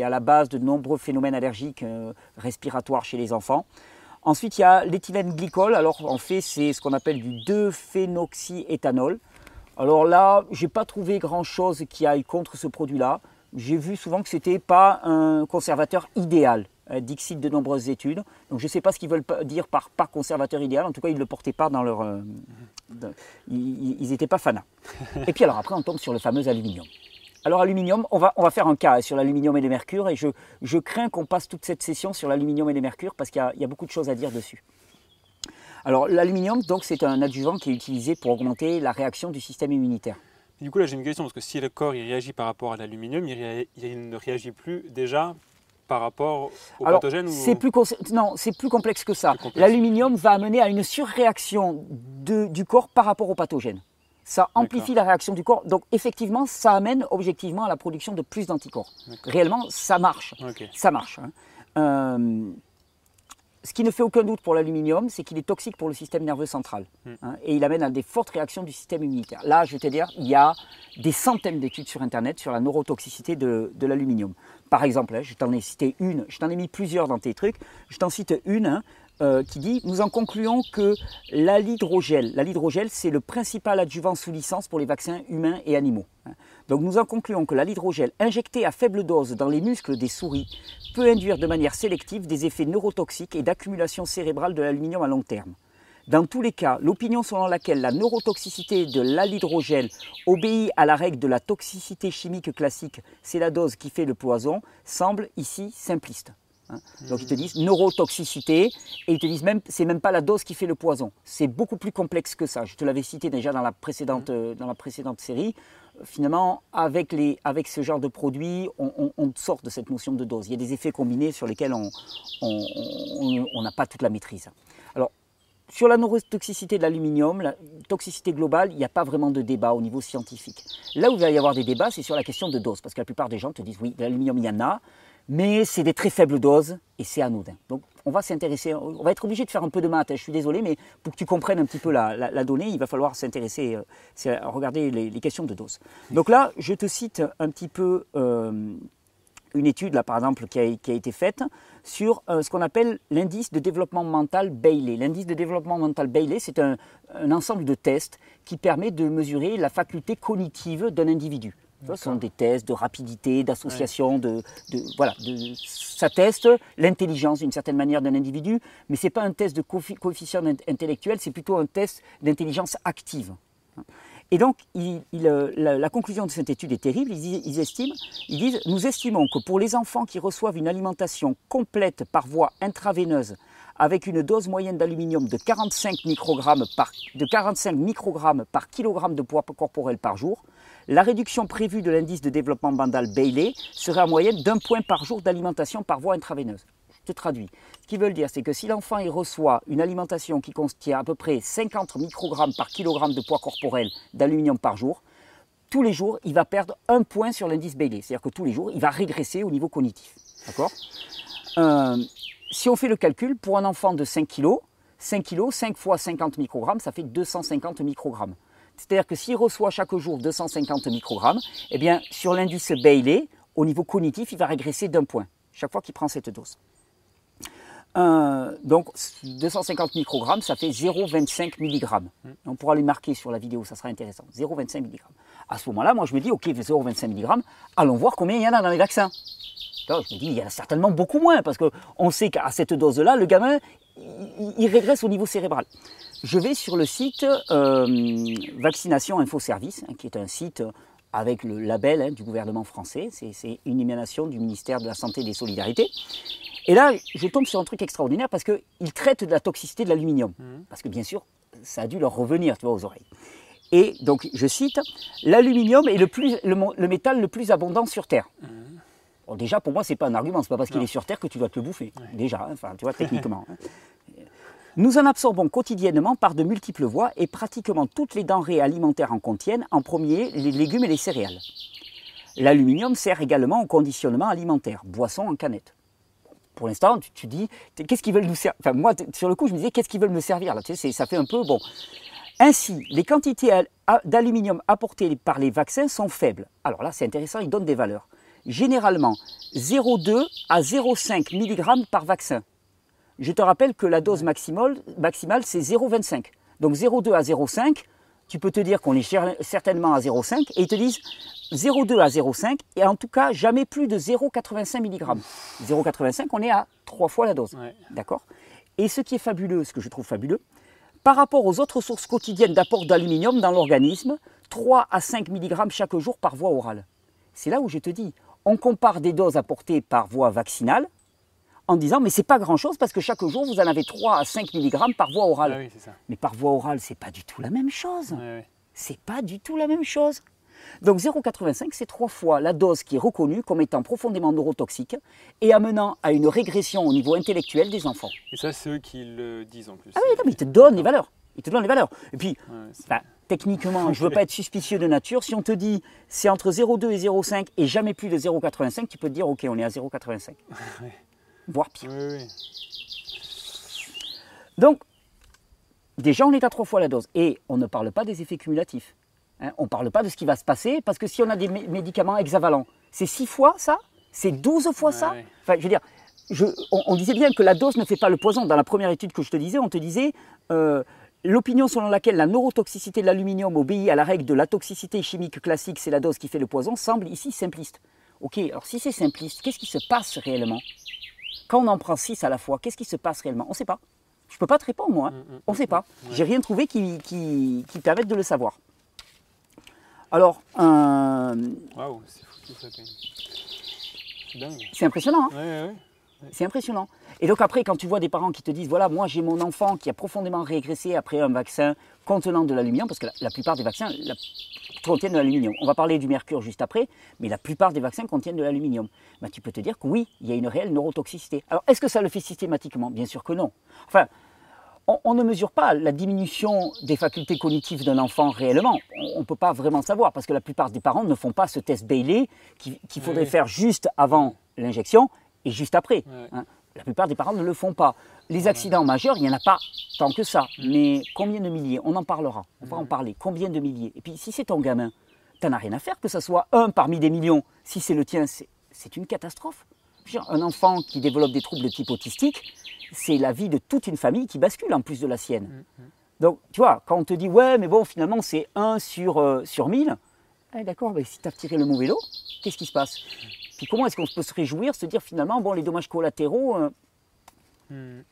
Speaker 1: à la base de nombreux phénomènes allergiques euh, respiratoires chez les enfants. Ensuite, il y a l'éthylène glycol. Alors, en fait, c'est ce qu'on appelle du 2-phénoxyéthanol. Alors là, j'ai pas trouvé grand-chose qui aille contre ce produit-là. J'ai vu souvent que c'était pas un conservateur idéal. Euh, Dixit de nombreuses études. Donc je ne sais pas ce qu'ils veulent dire par conservateur idéal. En tout cas, ils ne le portaient pas dans leur. Euh, de, ils n'étaient pas fanats. <laughs> Et puis alors après, on tombe sur le fameux aluminium. Alors aluminium, on va, on va faire un cas sur l'aluminium et les mercures et je, je crains qu'on passe toute cette session sur l'aluminium et les mercures parce qu'il y, y, a beaucoup de choses à dire dessus. Alors l'aluminium, donc, c'est un adjuvant qui est utilisé pour augmenter la réaction du système immunitaire.
Speaker 2: Du coup, là, j'ai une question parce que si le corps il réagit par rapport à l'aluminium, il, ne réagit plus déjà par rapport au
Speaker 1: Alors,
Speaker 2: pathogène
Speaker 1: c'est plus Non, c'est plus complexe que ça. L'aluminium va amener à une surréaction de, du corps par rapport au pathogène. Ça amplifie la réaction du corps. Donc, effectivement, ça amène objectivement à la production de plus d'anticorps. Réellement, ça marche.
Speaker 2: Okay.
Speaker 1: Ça marche. Hein. Euh, ce qui ne fait aucun doute pour l'aluminium, c'est qu'il est toxique pour le système nerveux central.
Speaker 2: Hmm.
Speaker 1: Hein, et il amène à des fortes réactions du système immunitaire. Là, je vais te dire, il y a des centaines d'études sur Internet sur la neurotoxicité de, de l'aluminium. Par exemple, hein, je t'en ai cité une, je t'en ai mis plusieurs dans tes trucs. Je t'en cite une hein, euh, qui dit Nous en concluons que l'hydrogel, l'hydrogel, c'est le principal adjuvant sous licence pour les vaccins humains et animaux. Donc nous en concluons que l'hydrogel injecté à faible dose dans les muscles des souris peut induire de manière sélective des effets neurotoxiques et d'accumulation cérébrale de l'aluminium à long terme. Dans tous les cas, l'opinion selon laquelle la neurotoxicité de l'hydrogel obéit à la règle de la toxicité chimique classique, c'est la dose qui fait le poison, semble ici simpliste. Hein. Donc ils te disent neurotoxicité et ils te disent même c'est même pas la dose qui fait le poison. C'est beaucoup plus complexe que ça. Je te l'avais cité déjà dans la précédente, euh, dans la précédente série. Finalement, avec, les, avec ce genre de produit, on, on, on, sort de cette notion de dose. Il y a des effets combinés sur lesquels on n'a pas toute la maîtrise. Alors, sur la neurotoxicité de l'aluminium, la toxicité globale, il n'y a pas vraiment de débat au niveau scientifique. Là où il va y avoir des débats, c'est sur la question de dose, parce que la plupart des gens te disent oui, l'aluminium, il y en a, mais c'est des très faibles doses et c'est anodin. Donc on va s'intéresser, on va être obligé de faire un peu de maths, hein, je suis désolé, mais pour que tu comprennes un petit peu la, donnée, il va falloir s'intéresser, euh, regarder les, questions de dose. Donc là, je te cite un petit peu euh, une étude, là, par exemple, qui a, été faite sur euh, ce qu'on appelle l'indice de développement mental Bailey. L'indice de développement mental Bailey, c'est un, ensemble de tests qui permet de mesurer la faculté cognitive d'un individu. Ce sont des tests de rapidité, d'association, de, voilà, ça teste l'intelligence d'une certaine manière d'un individu, mais ce n'est pas un test de coefficient intellectuel, c'est plutôt un test d'intelligence active. Et donc, euh, la, conclusion de cette étude est terrible. Ils, estiment, ils disent, nous estimons que pour les enfants qui reçoivent une alimentation complète par voie intraveineuse, avec une dose moyenne d'aluminium de 45 microgrammes par, de 45 microgrammes par kilogramme de poids corporel par jour, la réduction prévue de l'indice de développement bandal Bailey serait en moyenne d'un point par jour d'alimentation par voie intraveineuse. Je te traduis. Ce qu'ils veulent dire, c'est que si l'enfant reçoit une alimentation qui contient à peu près 50 microgrammes par kilogramme de poids corporel d'aluminium par jour, tous les jours, il va perdre un point sur l'indice Bailey. C'est-à-dire que tous les jours, il va régresser au niveau cognitif. D'accord? Euh, Si on fait le calcul, pour un enfant de 5 kg, 5 kg, 5 fois 50 microgrammes, ça fait 250 microgrammes. C'est-à-dire que s'il reçoit chaque jour 250 microgrammes, eh bien, sur l'indice Bailey, au niveau cognitif, il va régresser d'un point chaque fois qu'il prend cette dose donc 250 microgrammes, ça fait 0,25 mg. On pourra les marquer sur la vidéo, ça sera intéressant. 0,25 mg. À ce moment-là, moi je me dis, ok, 0,25 mg, allons voir combien il y en a dans les vaccins. je me dis, il y en a certainement beaucoup moins, parce qu'on sait qu'à cette dose-là, le gamin, il, régresse au niveau cérébral. Je vais sur le site euh, Vaccination Info Service, hein, qui est un site avec le label hein, du gouvernement français. C'est une émanation du ministère de la Santé et des Solidarités. Et là, je tombe sur un truc extraordinaire parce qu'ils traitent de la toxicité de l'aluminium. Mhm. Parce que bien sûr, ça a dû leur revenir, tu vois, aux oreilles. Et donc, je cite, l'aluminium est le, plus, le, métal le plus abondant sur Terre. Mhm. déjà, pour moi, ce n'est pas un argument, ce n'est pas parce qu'il est sur Terre que tu dois te le bouffer. Déjà, hein, enfin, tu vois, <laughs> techniquement. Nous en absorbons quotidiennement par de multiples voies et pratiquement toutes les denrées alimentaires en contiennent, en premier les légumes et les céréales. L'aluminium sert également au conditionnement alimentaire, boisson en canette pour l'instant, tu, dis, qu'est-ce qu'ils veulent nous servir moi, sur le coup, je me disais, qu'est-ce qu'ils veulent me servir Ça fait un peu bon. Ainsi, les quantités d'aluminium apportées par les vaccins sont faibles. Alors là, c'est intéressant, ils donnent des valeurs. Généralement, 0,2 à 0,5 mg par vaccin. Je te rappelle que la dose maximale, maximale c'est 0,25. Donc 0,2 à 0,5, tu peux te dire qu'on est certainement à 0,5 et ils te disent 0,2 à 0,5 et en tout cas jamais plus de 0,85 mg. 0,85, on est à trois fois la dose. D'accord? Et ce qui est fabuleux, ce que je trouve fabuleux, par rapport aux autres sources quotidiennes d'apport d'aluminium dans l'organisme, 3 à 5 mg chaque jour par voie orale. C'est là où je te dis, on compare des doses apportées par voie vaccinale en disant mais c'est pas grand chose parce que chaque jour vous en avez 3 à 5 mg par voie orale. Ah mais par voie orale, c'est pas du tout la même chose. c'est pas du tout la même chose. Donc 0,85, c'est trois fois la dose qui est reconnue comme étant profondément neurotoxique et amenant à une régression au niveau intellectuel des enfants.
Speaker 2: Et ça, c'est eux qui le disent en plus.
Speaker 1: Ah oui, mais ils te donnent les valeurs. Ils te donnent les valeurs. Et puis, techniquement, je ne veux <laughs> pas être suspicieux de nature. Si on te dit c'est entre 0,2 et 0,5 et jamais plus de 0,85, tu peux te dire ok, on est à 0,85. <laughs> Voire pire. Donc, déjà, on est à trois fois la dose. Et on ne parle pas des effets cumulatifs. Hein, on ne parle pas de ce qui va se passer, parce que si on a des médicaments hexavalents, c'est 6 fois ça? C'est 12 fois ça? Enfin, je veux dire, on, disait bien que la dose ne fait pas le poison. Dans la première étude que je te disais, on te disait euh, l'opinion selon laquelle la neurotoxicité de l'aluminium obéit à la règle de la toxicité chimique classique, c'est la dose qui fait le poison, semble ici simpliste. Ok, alors si c'est simpliste, qu'est-ce qui se passe réellement? Quand on en prend 6 à la fois, qu'est-ce qui se passe réellement? On ne sait pas. Je ne peux pas te répondre, moi. Hein. Mm, mm, on ne sait pas. J'ai rien trouvé qui, qui, qui permette de le savoir. Alors,
Speaker 2: Waouh, c'est fou tout ça
Speaker 1: C'est dingue. C'est impressionnant. Hein c'est impressionnant. Et donc après, quand tu vois des parents qui te disent, voilà, moi j'ai mon enfant qui a profondément régressé après un vaccin contenant de l'aluminium, parce que la, plupart des vaccins contiennent de l'aluminium. On va parler du mercure juste après, mais la plupart des vaccins contiennent de l'aluminium. Ben, tu peux te dire que oui, il y a une réelle neurotoxicité. Alors est-ce que ça le fait systématiquement? Bien sûr que non. Enfin, on, ne mesure pas la diminution des facultés cognitives d'un enfant réellement. On ne peut pas vraiment savoir parce que la plupart des parents ne font pas ce test Bailey qu'il faudrait faire juste avant l'injection et juste après. Hein. La plupart des parents ne le font pas. Les accidents majeurs, il n'y en a pas tant que ça. Mm. Mais combien de milliers? On en parlera. On va en mm. parler. Combien de milliers? Et puis si c'est ton gamin, tu n'en as rien à faire que ce soit un parmi des millions. Si c'est le tien, c'est une catastrophe. Un enfant qui développe des troubles de type autistique, c'est la vie de toute une famille qui bascule en plus de la sienne. Mm. Donc, tu vois, quand on te dit, ouais, mais bon, finalement, c'est 1 sur, euh, sur 1000, eh, d'accord, mais si tu as tiré le mauvais lot, qu'est-ce qui se passe? Puis comment est-ce qu'on peut se réjouir, se dire finalement, bon, les dommages collatéraux, euh, mm.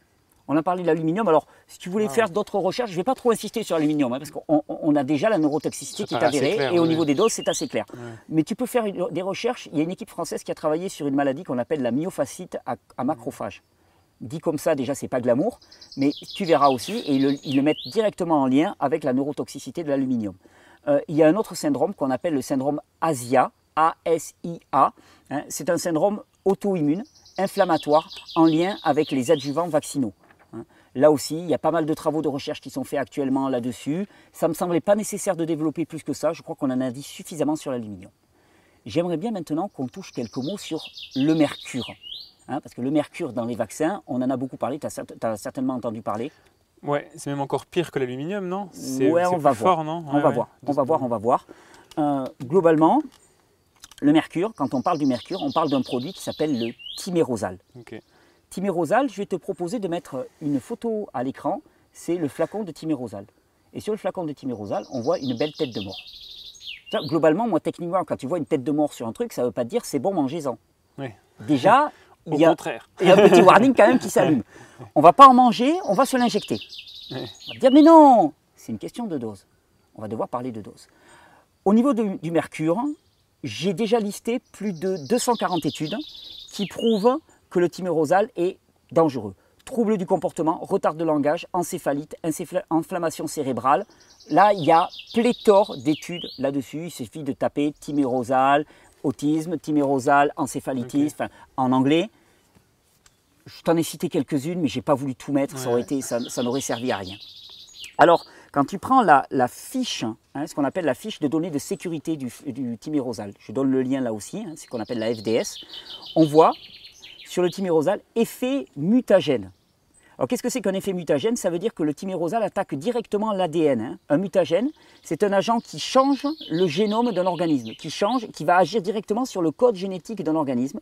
Speaker 1: On a parlé de l'aluminium. Alors, si tu voulais ah faire d'autres recherches, je ne vais pas trop insister sur l'aluminium, hein, parce qu'on a déjà la neurotoxicité qui est avérée, et au niveau des doses, c'est assez clair. Mais tu peux faire des recherches. Il y a une équipe française qui a travaillé sur une maladie qu'on appelle la myofascite à, macrophage. Dit comme ça, déjà, c'est pas glamour, mais tu verras aussi, et ils le, mettent directement en lien avec la neurotoxicité de l'aluminium. Euh, il y a un autre syndrome qu'on appelle le syndrome ASIA, A-S-I-A. Hein. c'est un syndrome auto-immune, inflammatoire, en lien avec les adjuvants vaccinaux. Là aussi, il y a pas mal de travaux de recherche qui sont faits actuellement là-dessus. Ça ne me semblait pas nécessaire de développer plus que ça. Je crois qu'on en a dit suffisamment sur l'aluminium. J'aimerais bien maintenant qu'on touche quelques mots sur le mercure. Hein, parce que le mercure dans les vaccins, on en a beaucoup parlé, tu as, certainement entendu parler.
Speaker 2: Ouais, c'est même encore pire que l'aluminium, non?
Speaker 1: Ouais, on va voir. non? On, va voir. on va voir, on va voir. Globalement, le mercure, quand on parle du mercure, on parle d'un produit qui s'appelle le timérosal. Ok. Timérosal, je vais te proposer de mettre une photo à l'écran, c'est le flacon de Timérosal. Et sur le flacon de Timérosal, on voit une belle tête de mort. globalement, moi, techniquement, quand tu vois une tête de mort sur un truc, ça ne veut pas dire c'est bon, mangez-en. Déjà, <laughs> il y, a, il y, a un petit warning quand même qui s'allume. <laughs> On va pas en manger, on va se l'injecter. On va dire, mais non, c'est une question de dose. On va devoir parler de dose. Au niveau du mercure, j'ai déjà listé plus de 240 études qui prouvent que le timérosal est dangereux. Troubles du comportement, retard de langage, encéphalite, inflammation cérébrale. Là, il y a pléthore d'études là-dessus. Il suffit de taper timérosal, autisme, timérosal, encéphalitis, en anglais. Je t'en ai cité quelques-unes, mais je n'ai pas voulu tout mettre, ça, aurait été, ça, n'aurait servi à rien. Alors, quand tu prends la, fiche, hein, ce qu'on appelle la fiche de données de sécurité du, du timérosal, je donne le lien là aussi, hein, c'est ce qu'on appelle la FDS, on voit sur le timérosal, effet mutagène. Alors qu'est-ce que c'est qu'un effet mutagène? Ça veut dire que le timérosal attaque directement l'ADN. Hein. Un mutagène, c'est un agent qui change le génome d'un organisme, qui change, qui va agir directement sur le code génétique d'un organisme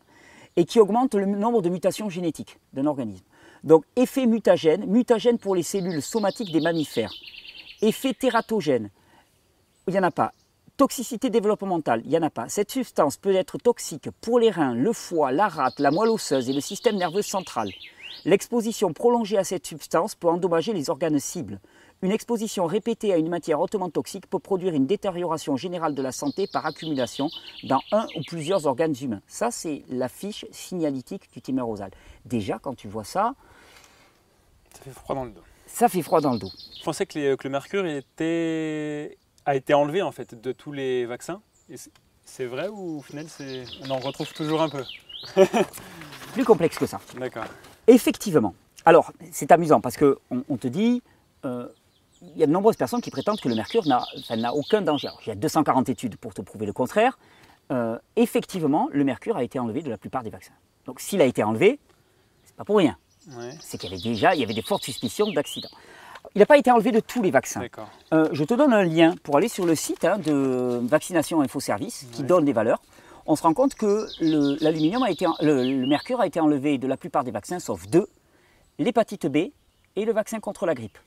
Speaker 1: et qui augmente le nombre de mutations génétiques d'un organisme. Donc effet mutagène, mutagène pour les cellules somatiques des mammifères. Effet tératogène, il n'y en a pas. Toxicité développementale, il n'y en a pas. Cette substance peut être toxique pour les reins, le foie, la rate, la moelle osseuse et le système nerveux central. L'exposition prolongée à cette substance peut endommager les organes cibles. Une exposition répétée à une matière hautement toxique peut produire une détérioration générale de la santé par accumulation dans un ou plusieurs organes humains. Ça, c'est la fiche signalétique du timérosal. Déjà, quand tu vois ça...
Speaker 2: Ça fait froid dans le dos.
Speaker 1: Ça fait froid dans le dos.
Speaker 2: Je pensais que, que le mercure était a été enlevé en fait de tous les vaccins. C'est vrai ou au final on en retrouve toujours un peu? <laughs>
Speaker 1: Plus complexe que ça.
Speaker 2: D'accord.
Speaker 1: Effectivement. Alors, c'est amusant parce qu'on on te dit, euh, il y a de nombreuses personnes qui prétendent que le mercure n'a aucun danger. il y a 240 études pour te prouver le contraire. Euh, effectivement, le mercure a été enlevé de la plupart des vaccins. Donc, s'il a été enlevé, c'est pas pour rien. C'est qu'il y avait déjà il y avait des fortes suspicions d'accident. Il n'a pas été enlevé de tous les vaccins. Euh, je te donne un lien pour aller sur le site hein, de Vaccination Info Service qui donne des valeurs. On se rend compte que l'aluminium a été, le, mercure a été enlevé de la plupart des vaccins, sauf deux l'hépatite B et le vaccin contre la grippe.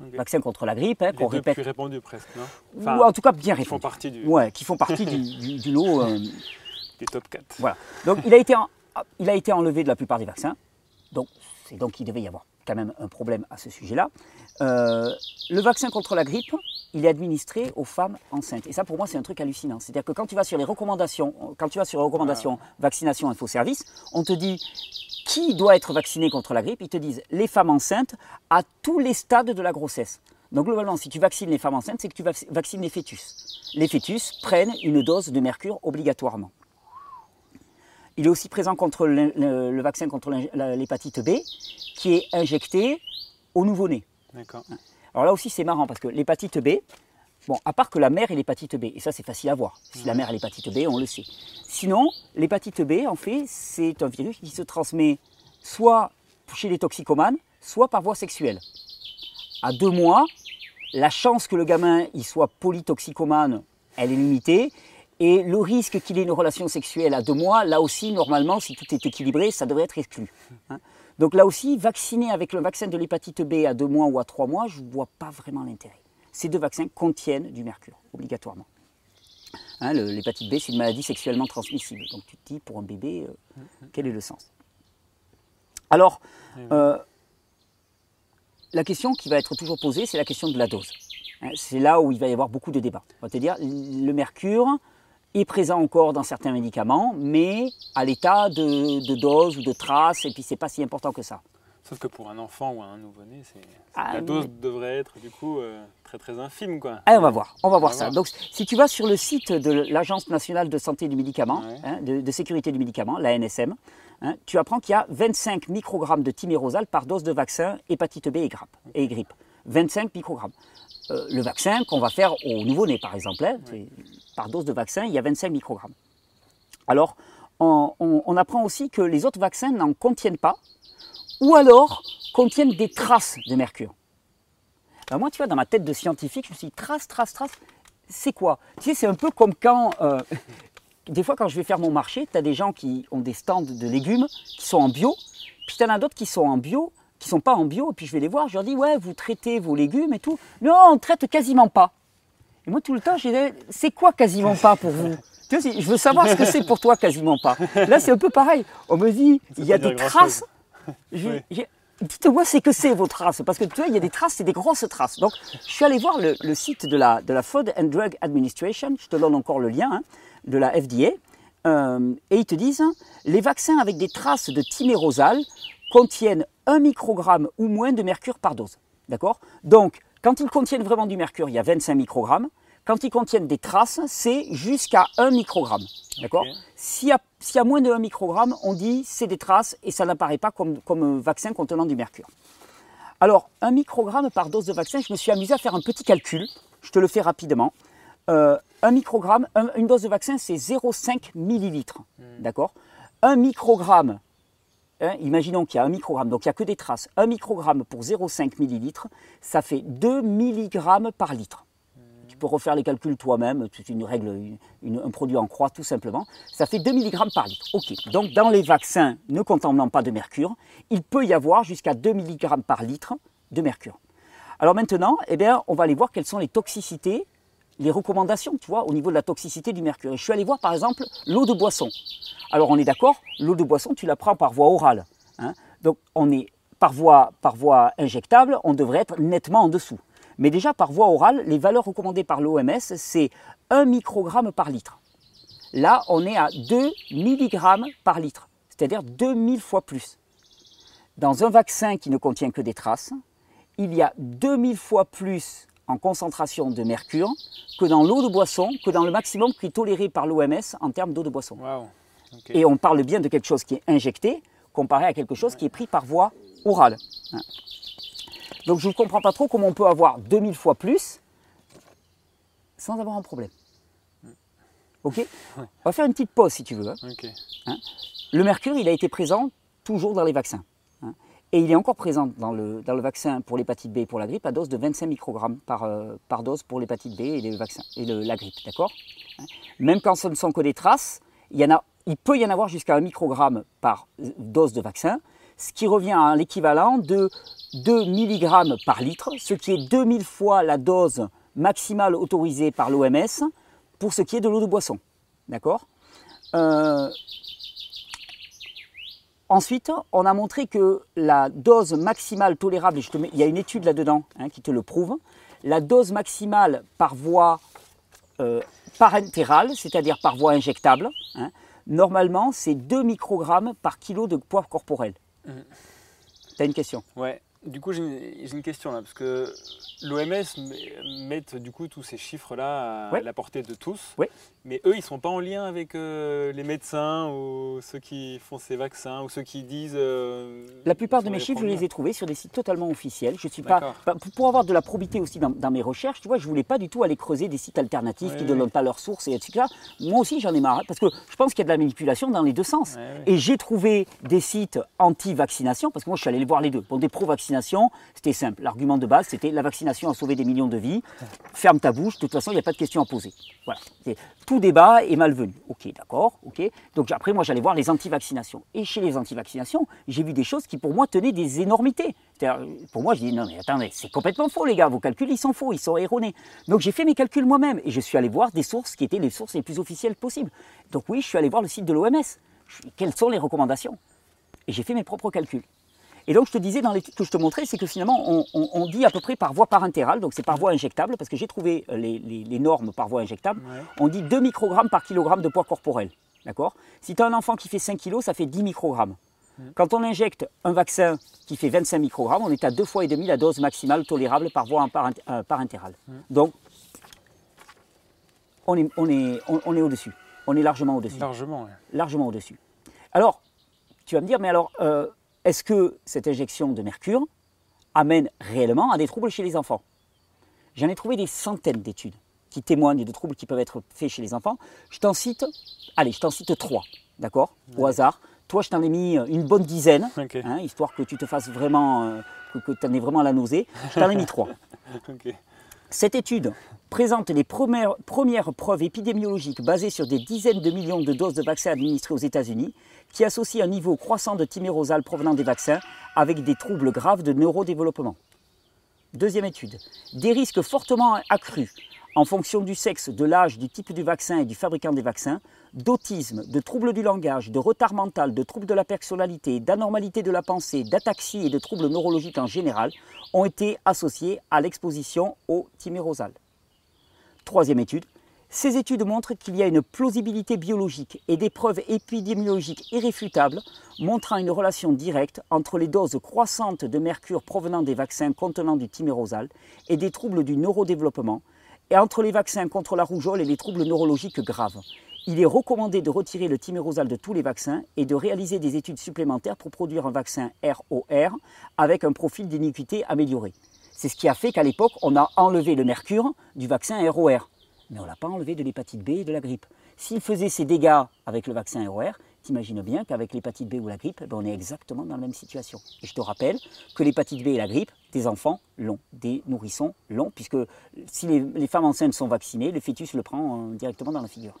Speaker 1: Le Vaccin contre la grippe, hein,
Speaker 2: qu'on répète. Plus répandu presque,
Speaker 1: non Ou en tout cas bien répandu. Qui
Speaker 2: font partie du.
Speaker 1: Ouais, qui font partie du, <laughs> lot. Euh,
Speaker 2: des top 4.
Speaker 1: Voilà. Donc il a été, il a été enlevé de la plupart des vaccins. Donc donc il devait y avoir quand même un problème à ce sujet-là. Euh, le vaccin contre la grippe, il est administré aux femmes enceintes. Et ça, pour moi, c'est un truc hallucinant. C'est-à-dire que quand tu vas sur les recommandations, quand tu vas sur les recommandations vaccination info-service, on te dit qui doit être vacciné contre la grippe. Ils te disent les femmes enceintes à tous les stades de la grossesse. Donc globalement, si tu vaccines les femmes enceintes, c'est que tu vaccines les fœtus. Les fœtus prennent une dose de mercure obligatoirement. Il est aussi présent contre le, le vaccin contre l'hépatite B, qui est injecté au nouveau-né
Speaker 2: D'accord.
Speaker 1: Alors là aussi, c'est marrant parce que l'hépatite B, bon, à part que la mère est l'hépatite B, et ça c'est facile à voir. Si la mère a l'hépatite B, on le sait. Sinon, l'hépatite B, en fait, c'est un virus qui se transmet soit chez les toxicomanes, soit par voie sexuelle. À deux mois, la chance que le gamin il soit polytoxicomane, elle est limitée. Et le risque qu'il ait une relation sexuelle à deux mois, là aussi, normalement, si tout est équilibré, ça devrait être exclu. hein. Donc là aussi, vacciner avec le vaccin de l'hépatite B à deux mois ou à trois mois, je ne vois pas vraiment l'intérêt. Ces deux vaccins contiennent du mercure, obligatoirement. Hein, L'hépatite B, c'est une maladie sexuellement transmissible. Donc tu te dis, pour un bébé, euh, quel est le sens? Alors, euh, la question qui va être toujours posée, c'est la question de la dose. Hein, C'est là où il va y avoir beaucoup de débats. On va te dire, le mercure est présent encore dans certains médicaments, mais à l'état de, de dose ou de trace, et puis c'est pas si important que ça.
Speaker 2: Sauf que pour un enfant ou un nouveau-né,
Speaker 1: Ah,
Speaker 2: la
Speaker 1: mais-
Speaker 2: dose devrait être du coup euh, très très infime quoi.
Speaker 1: Ah, on va voir, on va voir
Speaker 2: va
Speaker 1: ça.
Speaker 2: voir.
Speaker 1: Donc, si tu vas sur le site de l'Agence nationale de santé du médicament,
Speaker 2: Ouais.
Speaker 1: hein, de, de sécurité du médicament, la NSM, hein, tu apprends qu'il y a 25 microgrammes de timérosal par dose de vaccin hépatite B. Et grippe. 25 microgrammes. Euh, le vaccin qu'on va faire au nouveau-né, par exemple, hein, par dose de vaccin, il y a 25 microgrammes. Alors, on, on- on apprend aussi que les autres vaccins n'en contiennent pas, ou alors contiennent des traces de mercure. Alors moi, tu vois, dans ma tête de scientifique, je me suis dit, trace, trace, trace, c'est quoi? Tu sais, c'est un peu comme quand, euh, <laughs> des fois, quand je vais faire mon marché, tu as des gens qui ont des stands de légumes qui sont en bio, puis tu en as d'autres qui sont en bio, qui sont pas en bio, et puis je vais les voir, je leur dis, ouais, vous traitez vos légumes et tout. Non, on traite quasiment pas. Et moi, tout le temps, j'ai dit, c'est quoi quasiment pas pour vous? Je veux savoir ce que c'est pour toi quasiment pas. Là, c'est un peu pareil. On me dit, il y a des traces. <laughs> Je-
Speaker 2: Oui.
Speaker 1: Dites-moi c'est que c'est vos traces, parce que tu vois, il y a des traces, c'est des grosses traces. Donc, je suis allé voir le, le site de la, de la Food and Drug Administration, je te donne encore le lien, hein, de la FDA, euh, et ils te disent, les vaccins avec des traces de timérosal contiennent 1 microgramme ou moins de mercure par dose. D'accord? Donc, quand ils contiennent vraiment du mercure, il y a 25 microgrammes. Quand ils contiennent des traces, c'est jusqu'à 1 microgramme. D'accord?
Speaker 2: Ok.
Speaker 1: S'il y, a- s'il y a moins de 1 microgramme, on dit c'est des traces et ça n'apparaît pas comme, comme un vaccin contenant du mercure. Alors, 1 microgramme par dose de vaccin, je me suis amusé à faire un petit calcul. Je te le fais rapidement. Euh, 1 microgramme, un- une dose de vaccin, c'est 0,5 millilitres. D'accord? 1 microgramme, hein, imaginons qu'il y a 1 microgramme, donc il n'y a que des traces. 1 microgramme pour 0,5 millilitres, ça fait 2 milligrammes par litre. Tu peux refaire les calculs toi-même, c'est une règle, une- une- un produit en croix tout simplement. Ça fait 2 mg par litre. Ok, donc dans les vaccins ne contenant pas de mercure, il peut y avoir jusqu'à 2 mg par litre de mercure. Alors maintenant, eh bien, on va aller voir quelles sont les toxicités, les recommandations, tu vois, au niveau de la toxicité du mercure. Je suis allé voir par exemple l'eau de boisson. Alors on est d'accord, l'eau de boisson, tu la prends par voie orale. hein. Donc on est par voie, par voie injectable, on devrait être nettement en dessous. Mais déjà par voie orale, les valeurs recommandées par l'OMS, c'est 1 microgramme par litre. Là, on est à 2 milligrammes par litre, c'est-à-dire 2000 fois plus. Dans un vaccin qui ne contient que des traces, il y a 2000 fois plus en concentration de mercure que dans l'eau de boisson, que dans le maximum qui est toléré par l'OMS en termes d'eau de boisson. Et on parle bien de quelque chose qui est injecté comparé à quelque chose qui est pris par voie orale. hein. Donc je ne comprends pas trop comment on peut avoir 2000 fois plus sans avoir un problème. Ok? On va faire une petite pause si tu veux. hein. Le mercure, il a été présent toujours dans les vaccins. Et il est encore présent dans le, dans le vaccin pour l'hépatite B et pour la grippe à dose de 25 microgrammes par, euh, par dose pour l'hépatite B et, et la grippe. D'accord? Même quand ce ne sont que des traces, il, y en a, il peut y en avoir jusqu'à 1 microgramme par euh, dose de vaccin, ce qui revient à l'équivalent de 2 mg par litre, ce qui est 2000 fois la dose maximale autorisée par l'OMS pour ce qui est de l'eau de boisson. D'accord? Euh, Ensuite, on a montré que la dose maximale tolérable, et je te mets- il y a une étude là-dedans hein, qui te le prouve, la dose maximale par voie euh, parentérale, c'est-à-dire par voie injectable, hein, normalement c'est 2 microgrammes par kilo de poids corporel.
Speaker 2: Mhm.
Speaker 1: Tu as une question?
Speaker 2: Ouais. Du coup, j'ai une, question là, parce que l'OMS met du coup tous ces chiffres-là à
Speaker 1: Ouais.
Speaker 2: la portée de tous.
Speaker 1: Ouais.
Speaker 2: Mais eux, ils sont pas en lien avec euh, les médecins ou ceux qui font ces vaccins ou ceux qui disent. euh,
Speaker 1: La plupart de mes chiffres, je les ai trouvés sur des sites totalement officiels. Je suis pas, bah, pour- avoir de la probité aussi dans, dans mes recherches, tu vois, je voulais pas du tout aller creuser des sites alternatifs qui ne donnent pas leurs sources et etc. Moi aussi, j'en ai marre parce que je pense qu'il y a de la manipulation dans les deux sens. Et j'ai trouvé des sites anti-vaccination parce que moi, je suis allé les voir les deux. Pour des pro-vaccination, c'était simple. L'argument de base, c'était la vaccination a sauvé des millions de vies. Ferme ta bouche. De toute façon, il n'y a pas de question à poser. Voilà. Tout débat est malvenu. Ok, d'accord. Ok. Donc après, moi, j'allais voir les anti-vaccinations. Et chez les anti-vaccinations, j'ai vu des choses qui, pour moi, tenaient des énormités. Pour moi, je dis non, mais attendez, c'est complètement faux, les gars. Vos calculs, ils sont faux, ils sont erronés. Donc j'ai fait mes calculs moi-même et je suis allé voir des sources qui étaient les sources les plus officielles possibles. Donc oui, je suis allé voir le site de l'OMS. Quelles sont les recommandations? Et j'ai fait mes propres calculs. Et donc, je te disais dans l'étude que je te montrais, c'est que finalement, on, on- on dit à peu près par voie parentérale, donc c'est par voie injectable, parce que j'ai trouvé euh, les, les- les normes par voie injectable,
Speaker 2: Ouais.
Speaker 1: on dit 2 microgrammes par kilogramme de poids corporel. D'accord? Si tu as un enfant qui fait 5 kilos, ça fait 10 microgrammes. Quand on injecte un vaccin qui fait 25 microgrammes, on est à deux fois et demi la dose maximale tolérable par voie euh, parentérale. Donc, on est, on est, on- on est au-dessus. On est largement au-dessus
Speaker 2: Largement, ouais.
Speaker 1: largement au-dessus. Alors, tu vas me dire, mais alors, euh, est-ce que cette injection de mercure amène réellement à des troubles chez les enfants? J'en ai trouvé des centaines d'études qui témoignent de troubles qui peuvent être faits chez les enfants. Je t'en cite, allez, je t'en cite trois, d'accord? Au hasard. Toi, je t'en ai mis une bonne dizaine, hein, histoire que tu te fasses vraiment, euh, que, tu en aies vraiment la nausée. Je t'en ai mis trois. <laughs> Cette étude présente les premières, preuves épidémiologiques basées sur des dizaines de millions de doses de vaccins administrés aux États-Unis qui associent un niveau croissant de thymérosal provenant des vaccins avec des troubles graves de neurodéveloppement. Deuxième étude, des risques fortement accrus en fonction du sexe, de l'âge, du type du vaccin et du fabricant des vaccins, d'autisme, de troubles du langage, de retard mental, de troubles de la personnalité, d'anormalité de la pensée, d'ataxie et de troubles neurologiques en général ont été associés à l'exposition au thymérosal. Troisième étude, ces études montrent qu'il y a une plausibilité biologique et des preuves épidémiologiques irréfutables montrant une relation directe entre les doses croissantes de mercure provenant des vaccins contenant du thymérosal et des troubles du neurodéveloppement, et entre les vaccins contre la rougeole et les troubles neurologiques graves. Il est recommandé de retirer le thymérosal de tous les vaccins et de réaliser des études supplémentaires pour produire un vaccin ROR avec un profil d'iniquité amélioré. C'est ce qui a fait qu'à l'époque, on a enlevé le mercure du vaccin ROR. Mais on ne l'a pas enlevé de l'hépatite B et de la grippe. S'il faisait ces dégâts avec le vaccin ROR, t'imagines bien qu'avec l'hépatite B ou la grippe, ben, on est exactement dans la même situation. Et je te rappelle que l'hépatite B et la grippe, des enfants l'ont, des nourrissons l'ont, puisque si les, les femmes enceintes sont vaccinées, le fœtus le prend euh, directement dans la figure.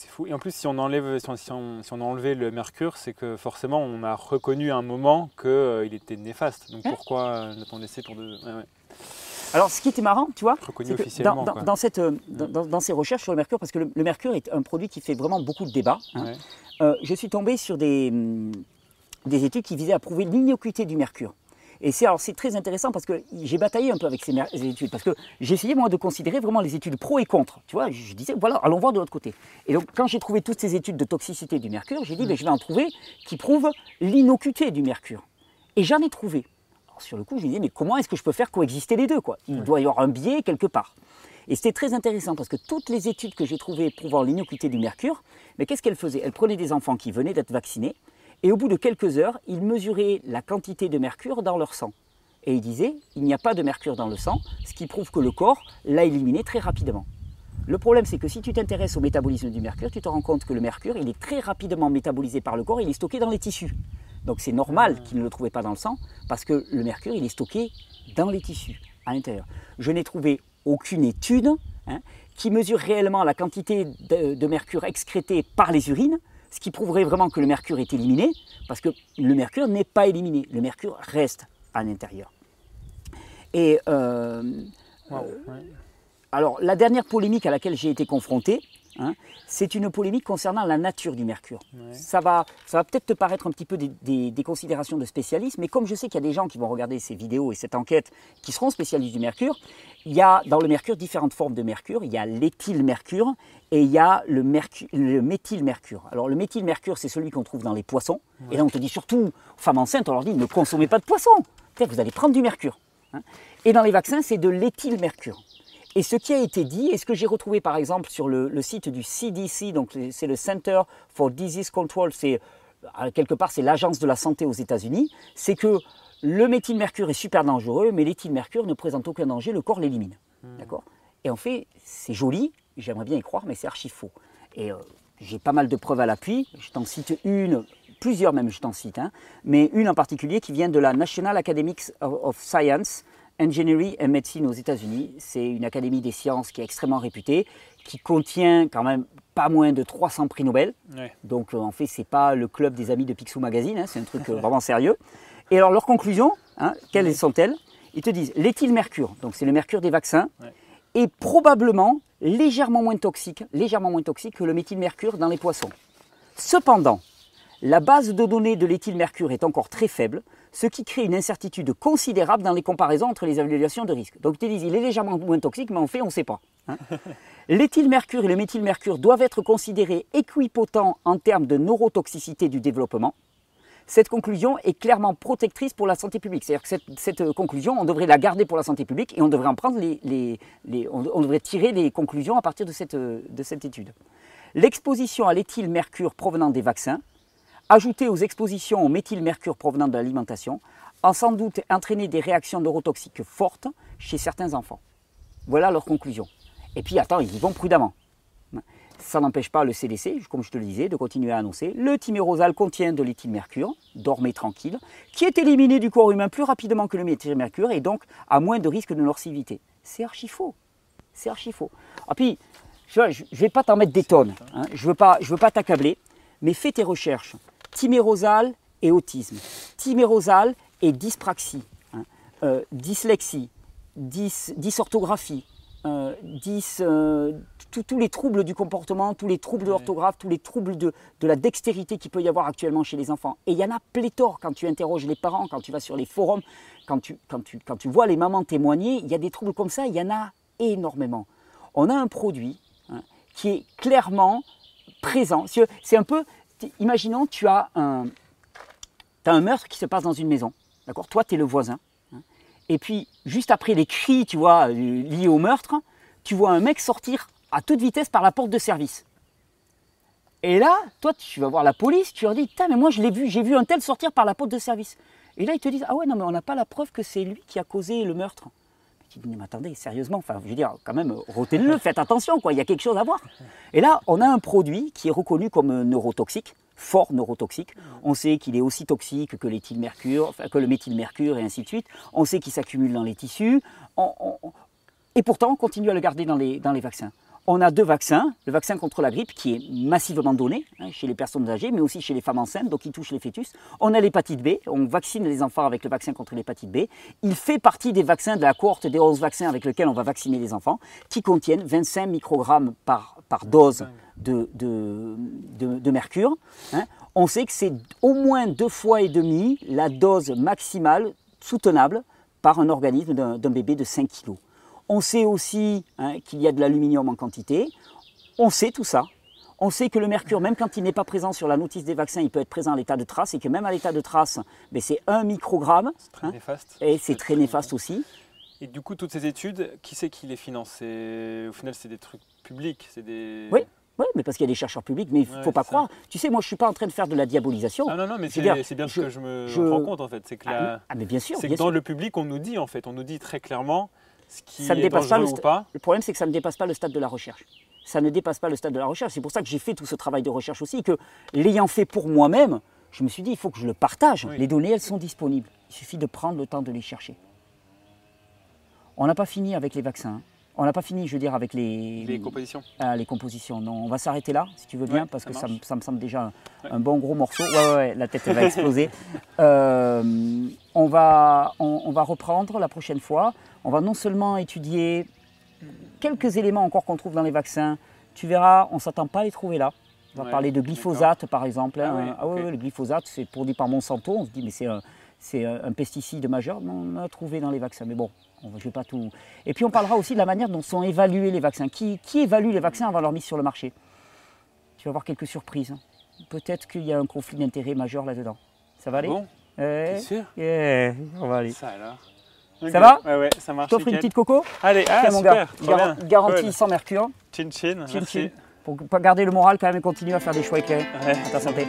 Speaker 2: C'est fou. Et en plus, si on enlève, si on, si on- si on a enlevé le mercure, c'est que forcément, on a reconnu à un moment qu'il était néfaste. Donc pourquoi euh, l'a-t-on laissé pour de. ouais, ouais.
Speaker 1: Alors, ce qui était marrant, tu vois, que dans, dans- cette, euh, ces recherches sur le mercure, parce que le, le mercure est un produit qui fait vraiment beaucoup de débats, hein,
Speaker 2: Ouais.
Speaker 1: euh, je suis tombé sur des, hum, des études qui visaient à prouver l'innocuité du mercure. Et c'est alors c'est très intéressant parce que j'ai bataillé un peu avec ces, études parce que j'ai essayé moi de considérer vraiment les études pro et contre. Tu vois, je, disais voilà, allons voir de l'autre côté. Et donc quand j'ai trouvé toutes ces études de toxicité du mercure, j'ai dit ben, je vais en trouver qui prouvent l'innocuité du mercure. Et j'en ai trouvé. Alors, sur le coup, je me disais mais comment est-ce que je peux faire coexister les deux quoi? Il doit y avoir un biais quelque part. Et c'était très intéressant parce que toutes les études que j'ai trouvées prouvant l'innocuité du mercure, mais qu'est-ce qu'elles faisaient? Elles prenaient des enfants qui venaient d'être vaccinés et au bout de quelques heures, ils mesuraient la quantité de mercure dans leur sang. Et ils disaient, il n'y a pas de mercure dans le sang, ce qui prouve que le corps l'a éliminé très rapidement. Le problème, c'est que si tu t'intéresses au métabolisme du mercure, tu te rends compte que le mercure, il est très rapidement métabolisé par le corps, il est stocké dans les tissus. Donc c'est normal qu'ils ne le trouvaient pas dans le sang, parce que le mercure, il est stocké dans les tissus, à l'intérieur. Je n'ai trouvé aucune étude hein, qui mesure réellement la quantité de, de mercure excrétée par les urines, ce qui prouverait vraiment que le mercure est éliminé, parce que le mercure n'est pas éliminé, le mercure reste à l'intérieur. Et euh,
Speaker 2: ouais.
Speaker 1: alors, la dernière polémique à laquelle j'ai été confronté, hein, c'est une polémique concernant la nature du mercure.
Speaker 2: Ouais.
Speaker 1: Ça va, ça va peut-être te paraître un petit peu des, des- des considérations de spécialistes, mais comme je sais qu'il y a des gens qui vont regarder ces vidéos et cette enquête qui seront spécialistes du mercure, il y a dans le mercure différentes formes de mercure. Il y a l'éthylmercure et il y a le, mercu- le méthylmercure. Alors, le méthylmercure, c'est celui qu'on trouve dans les poissons. Et là, on te dit surtout, aux femmes enceintes, on leur dit ne consommez pas de poisson. Vous allez prendre du mercure. hein. Et dans les vaccins, c'est de l'éthylmercure. Et ce qui a été dit, et ce que j'ai retrouvé par exemple sur le, le site du CDC, donc c'est le Center for Disease Control, c'est euh, quelque part c'est l'agence de la santé aux États-Unis, c'est que le méthylmercure est super dangereux, mais l'éthylmercure ne présente aucun danger, le corps l'élimine. D'accord? Et en fait, c'est joli, j'aimerais bien y croire, mais c'est archi faux. Et euh, j'ai pas mal de preuves à l'appui, je t'en cite une, plusieurs même je t'en cite, hein, mais une en particulier qui vient de la National Academics of Science, Engineering and Medicine aux États-Unis. C'est une académie des sciences qui est extrêmement réputée, qui contient quand même pas moins de 300 prix Nobel.
Speaker 2: Ouais.
Speaker 1: Donc euh, en fait, c'est pas le club des amis de Picsou Magazine, hein, c'est un truc euh, vraiment sérieux. Et alors leurs conclusions, hein, quelles sont-elles? Ils te disent l'éthylmercure, donc c'est le mercure des vaccins,
Speaker 2: Ouais.
Speaker 1: est probablement légèrement moins toxique, légèrement moins toxique que le méthylmercure dans les poissons. Cependant, la base de données de l'éthylmercure est encore très faible, ce qui crée une incertitude considérable dans les comparaisons entre les évaluations de risque. Donc ils disent il est légèrement moins toxique, mais en fait on ne sait pas. hein. <laughs> L'éthylmercure et le méthylmercure doivent être considérés équipotents en termes de neurotoxicité du développement. Cette conclusion est clairement protectrice pour la santé publique. C'est-à-dire que cette, cette, euh, conclusion, on devrait la garder pour la santé publique et on devrait en prendre les, les- les- on, on devrait tirer les conclusions à partir de cette, euh, de cette étude. L'exposition à l'éthylmercure provenant des vaccins, ajoutée aux expositions au méthylmercure provenant de l'alimentation, a sans doute entraîné des réactions neurotoxiques fortes chez certains enfants. Voilà leur conclusion. Et puis attends, ils y vont prudemment. Ça n'empêche pas le CDC, comme je te le disais, de continuer à annoncer le thymérosal contient de l'éthylmercure, dormez tranquille, qui est éliminé du corps humain plus rapidement que le méthylmercure et donc à moins de risque de nocivité. C'est archi faux. C'est archi faux. Et puis, tu vois, je ne vais pas t'en mettre des tonnes, hein, je ne veux pas, veux pas t'accabler, mais fais tes recherches. Thymérosal et autisme. Thymérosal et dyspraxie, hein, euh, dyslexie, dys- dysorthographie, euh, dys, euh, tous- les troubles du comportement, tous les troubles de l'orthographe, tous les troubles de, de la dextérité qu'il peut y avoir actuellement chez les enfants. Et il y en a pléthore quand tu interroges les parents, quand tu vas sur les forums, quand tu, quand tu, quand tu vois les mamans témoigner, il y a des troubles comme ça, il y en a énormément. On a un produit hein, qui est clairement présent. C'est un peu, imaginons, tu as un, meurtre qui se passe dans une maison. D'accord? Toi, tu es le voisin. hein. Et puis, juste après les cris, tu vois, euh, liés au meurtre, tu vois un mec sortir à toute vitesse par la porte de service. Et là, toi, tu vas voir la police, tu leur dis, putain, mais moi, je l'ai vu, j'ai vu un tel sortir par la porte de service. Et là, ils te disent, ah ouais, non, mais on n'a pas la preuve que c'est lui qui a causé le meurtre. Dis, mais attendez, sérieusement, enfin, je veux dire, quand même, retenez-le, faites attention, quoi, il y a quelque chose à voir. Et là, on a un produit qui est reconnu comme neurotoxique, fort neurotoxique. On sait qu'il est aussi toxique que enfin, que le méthylmercure et ainsi de suite. On sait qu'il s'accumule dans les tissus. Et pourtant, on continue à le garder dans les, dans les vaccins. On a deux vaccins, le vaccin contre la grippe qui est massivement donné hein, chez les personnes âgées, mais aussi chez les femmes enceintes, donc qui touche les fœtus. On a l'hépatite B, on vaccine les enfants avec le vaccin contre l'hépatite B. Il fait partie des vaccins de la cohorte des 11 vaccins avec lesquels on va vacciner les enfants, qui contiennent 25 microgrammes par, dose de, mercure. hein. On sait que c'est au moins deux fois et demi la dose maximale soutenable par un organisme d'un d'un bébé de 5 kg. On sait aussi hein, qu'il y a de l'aluminium en quantité. On sait tout ça. On sait que le mercure, même quand il n'est pas présent sur la notice des vaccins, il peut être présent à l'état de trace et que même à l'état de trace, ben, c'est 1 microgramme.
Speaker 2: Très
Speaker 1: hein,
Speaker 2: néfaste.
Speaker 1: et c'est très néfaste aussi.
Speaker 2: Et du coup, toutes ces études, qui c'est qui les finance? C'est- Au final, c'est des trucs publics. C'est des.
Speaker 1: Oui. Oui, mais parce qu'il y a des chercheurs publics, mais il ne
Speaker 2: Ouais,
Speaker 1: faut pas
Speaker 2: c'est ça.
Speaker 1: croire. Tu sais, moi, je ne suis pas en train de faire de la diabolisation.
Speaker 2: Ah non, non, mais c'est c'est bien
Speaker 1: je-
Speaker 2: ce que je me
Speaker 1: je-
Speaker 2: rends compte en fait. C'est que, la-
Speaker 1: Ah, ah, mais bien sûr,
Speaker 2: c'est
Speaker 1: bien
Speaker 2: dans
Speaker 1: sûr.
Speaker 2: le public, on nous dit en fait, on nous dit très clairement ce qui
Speaker 1: Ça ne
Speaker 2: est
Speaker 1: dépasse pas le
Speaker 2: pas.
Speaker 1: Problème, c'est que ça ne dépasse pas le stade de la recherche. Ça ne dépasse pas le stade de la recherche. C'est pour ça que j'ai fait tout ce travail de recherche aussi, que l'ayant fait pour moi-même, je me suis dit, il faut que je le partage.
Speaker 2: Oui.
Speaker 1: Les données, elles sont disponibles. Il suffit de prendre le temps de les chercher. On n'a pas fini avec les vaccins. On n'a pas fini, je veux dire, avec les,
Speaker 2: Les compositions.
Speaker 1: ah, les compositions. Non, on va s'arrêter là, si tu veux bien,
Speaker 2: Ouais,
Speaker 1: parce
Speaker 2: ça
Speaker 1: que ça, me-
Speaker 2: marche.
Speaker 1: ça me semble déjà un,
Speaker 2: Ouais.
Speaker 1: un bon gros morceau. Ouais, ouais, ouais, la tête va exploser. <laughs> Euh, on, va, on, on va reprendre la prochaine fois. On va non seulement étudier quelques éléments encore qu'on trouve dans les vaccins. Tu verras, on ne s'attend pas à les trouver là. On va parler de glyphosate, par exemple.
Speaker 2: Ah
Speaker 1: hein. Ah le glyphosate, c'est produit par Monsanto. On se dit, mais c'est un, un pesticide majeur. On a trouvé dans les vaccins. Mais bon, on je vais pas tout. Et puis on parlera aussi de la manière dont sont évalués les vaccins. Qui, qui évalue les vaccins avant leur mise sur le marché? Tu vas avoir quelques surprises. hein. Peut-être qu'il y a un conflit d'intérêts majeur là-dedans. Ça va aller?
Speaker 2: Bon,
Speaker 1: Ouais.
Speaker 2: t'es sûr?
Speaker 1: Yeah, on va aller.
Speaker 2: Ça alors.
Speaker 1: Ça va?
Speaker 2: Ouais, ouais, ça marche.
Speaker 1: Je t'offre une petite coco
Speaker 2: Allez, ah,
Speaker 1: Tiens, mon
Speaker 2: super,
Speaker 1: gars,
Speaker 2: trop
Speaker 1: gar-
Speaker 2: bien.
Speaker 1: garantie
Speaker 2: Cool.
Speaker 1: sans mercure.
Speaker 2: Chin chin,
Speaker 1: Chin
Speaker 2: merci.
Speaker 1: chin. Pour pas garder le moral quand même et continuer à faire des choix éclairés.
Speaker 2: Ouais,
Speaker 1: À ta santé.